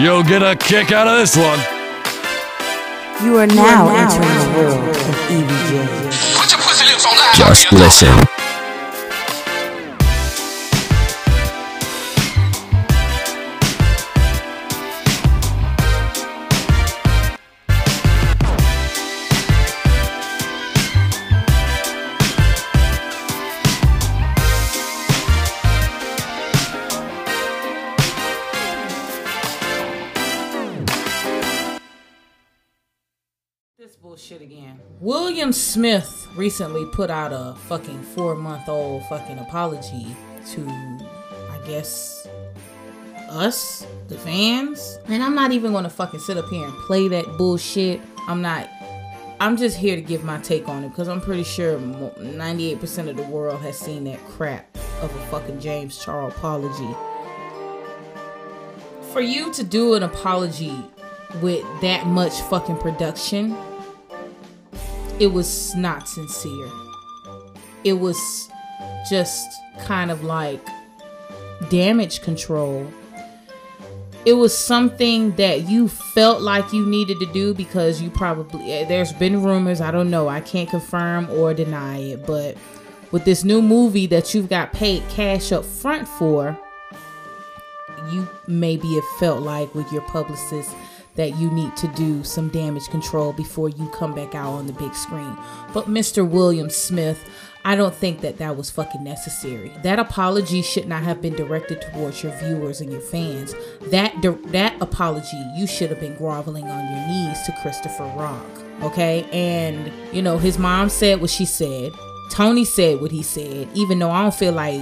You'll get a kick out of this one. You are now, entering the world of EVJ. Just listen. Bullshit again. William Smith recently put out a fucking four month old fucking apology to, I guess, us, the fans. And I'm not even gonna fucking sit up here and play that bullshit. I'm not. I'm just here to give my take on it because I'm pretty sure 98% of the world has seen that crap of a fucking James Charles apology. For you to do an apology with that much fucking production, it was not sincere. It was just kind of like damage control. It was something that you felt like you needed to do because you probably, eh, there's been rumors, I don't know, I can't confirm or deny it, but with this new movie that you've got paid cash up front for, you maybe have felt like with your publicist that you need to do some damage control before you come back out on the big screen. But Mr. William Smith, I don't think that that was fucking necessary. That apology should not have been directed towards your viewers and your fans. That that apology, you should have been groveling on your knees to Christopher Rock. Okay? And you know, his mom said what she said. Tony said what he said, even though I don't feel like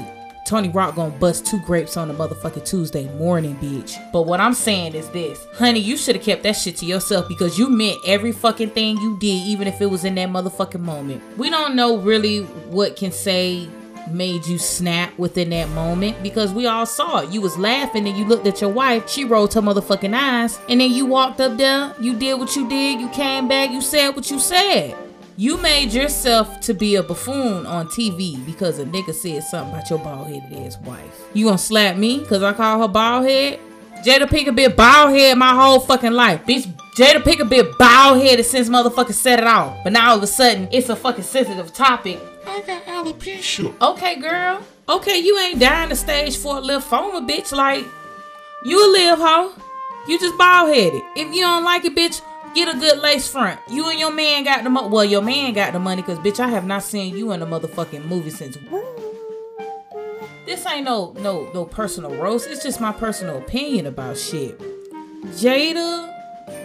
Tony Rock gonna bust two grapes on a motherfucking Tuesday morning, bitch. But what I'm saying is this, honey, you should have kept that shit to yourself because you meant every fucking thing you did, even if it was in that motherfucking moment. We don't know really what can say made you snap within that moment because we all saw it. You was laughing and you looked at your wife, she rolled her motherfucking eyes, and then you walked up there, you did what you did, you came back, you said what you said. You made yourself to be a buffoon on TV because a nigga said something about your bald headed ass wife. You gonna slap me because I call her bald head? Jada Pinkett been bald head my whole fucking life. Bitch, Jada Pinkett been bald headed since motherfucker set it off. But now all of a sudden, it's a fucking sensitive topic. I got alopecia. Okay, girl. Okay, you ain't dying the stage for a lymphoma, bitch. Like, you a live hoe. You just bald headed. If you don't like it, bitch, Get a good lace front. You and your man got the money. Well, your man got the money because, bitch, I have not seen you in a motherfucking movie since. This ain't no no no personal roast. It's just my personal opinion about shit. Jada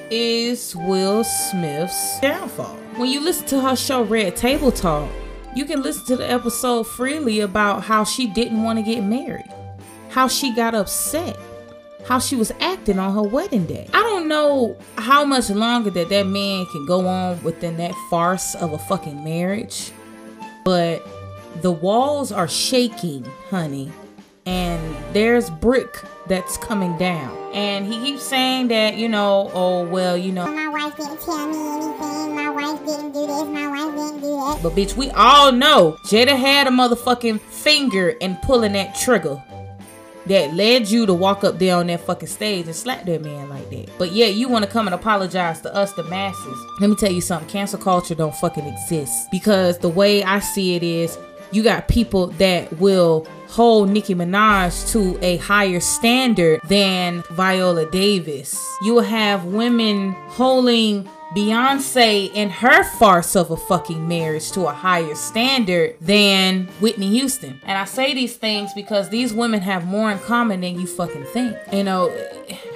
is Will Smith's downfall. When you listen to her show Red Table Talk, you can listen to the episode freely about how she didn't want to get married, how she got upset how she was acting on her wedding day. I don't know how much longer that that man can go on within that farce of a fucking marriage, but the walls are shaking, honey, and there's brick that's coming down. And he keeps saying that, you know, oh, well, you know. My wife didn't tell me anything. My wife didn't do this. My wife didn't do that. But bitch, we all know Jada had a motherfucking finger in pulling that trigger that led you to walk up there on that fucking stage and slap that man like that. But yeah, you want to come and apologize to us, the masses. Let me tell you something. Cancel culture don't fucking exist because the way I see it is you got people that will hold Nicki Minaj to a higher standard than Viola Davis. You will have women holding Beyonce and her farce of a fucking marriage to a higher standard than Whitney Houston. And I say these things because these women have more in common than you fucking think. You know,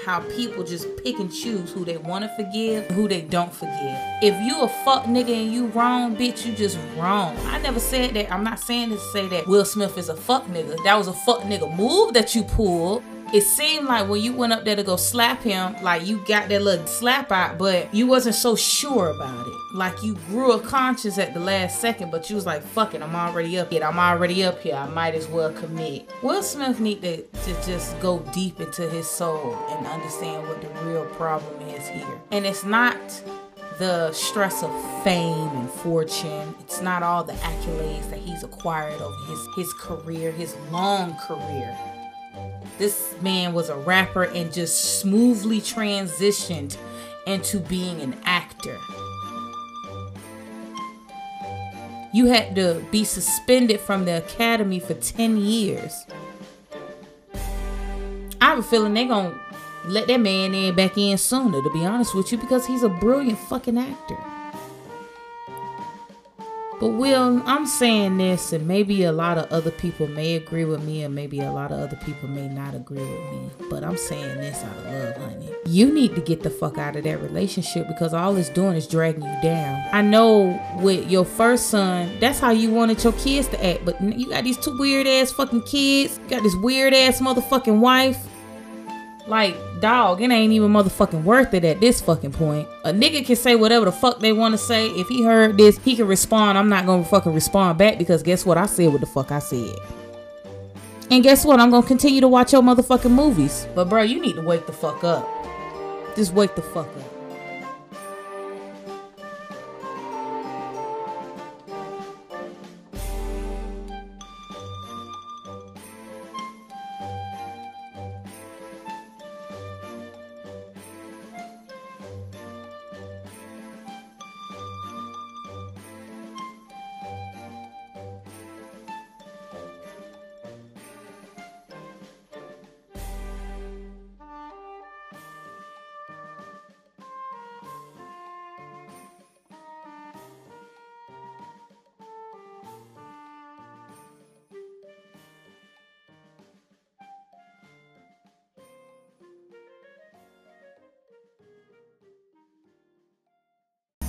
how people just pick and choose who they want to forgive, who they don't forgive. If you a fuck nigga and you wrong, bitch, you just wrong. I never said that. I'm not saying to say that Will Smith is a fuck nigga. That was a fuck nigga move that you pulled it seemed like when you went up there to go slap him, like you got that little slap out, but you wasn't so sure about it. Like you grew a conscience at the last second, but you was like, fuck it, I'm already up here. I'm already up here. I might as well commit. Will Smith need to, to just go deep into his soul and understand what the real problem is here. And it's not the stress of fame and fortune. It's not all the accolades that he's acquired over his, his career, his long career This man was a rapper and just smoothly transitioned into being an actor. You had to be suspended from the academy for 10 years. I have a feeling they're going to let that man in back in sooner, to be honest with you, because he's a brilliant fucking actor. But Will, I'm saying this, and maybe a lot of other people may agree with me, and maybe a lot of other people may not agree with me. But I'm saying this out of love, honey. You need to get the fuck out of that relationship because all it's doing is dragging you down. I know with your first son, that's how you wanted your kids to act, but you got these two weird ass fucking kids, you got this weird ass motherfucking wife. Like, dog, it ain't even motherfucking worth it at this fucking point. A nigga can say whatever the fuck they want to say. If he heard this, he can respond. I'm not gonna fucking respond back because guess what? I said what the fuck I said. And guess what? I'm gonna continue to watch your motherfucking movies. But bro, you need to wake the fuck up. Just wake the fuck up.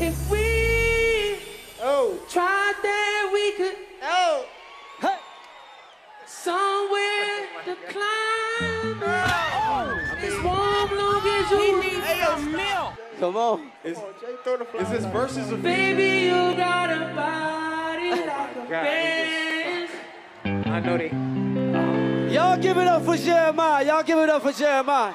If we Oh, tried that we could oh, somewhere to climb. Oh. This warm long as you need some milk. come on. Is, is this verses of Baby, you got a body like a Benz. I know they. Y'all give it up for Jeremiah. Y'all give it up for Jeremiah.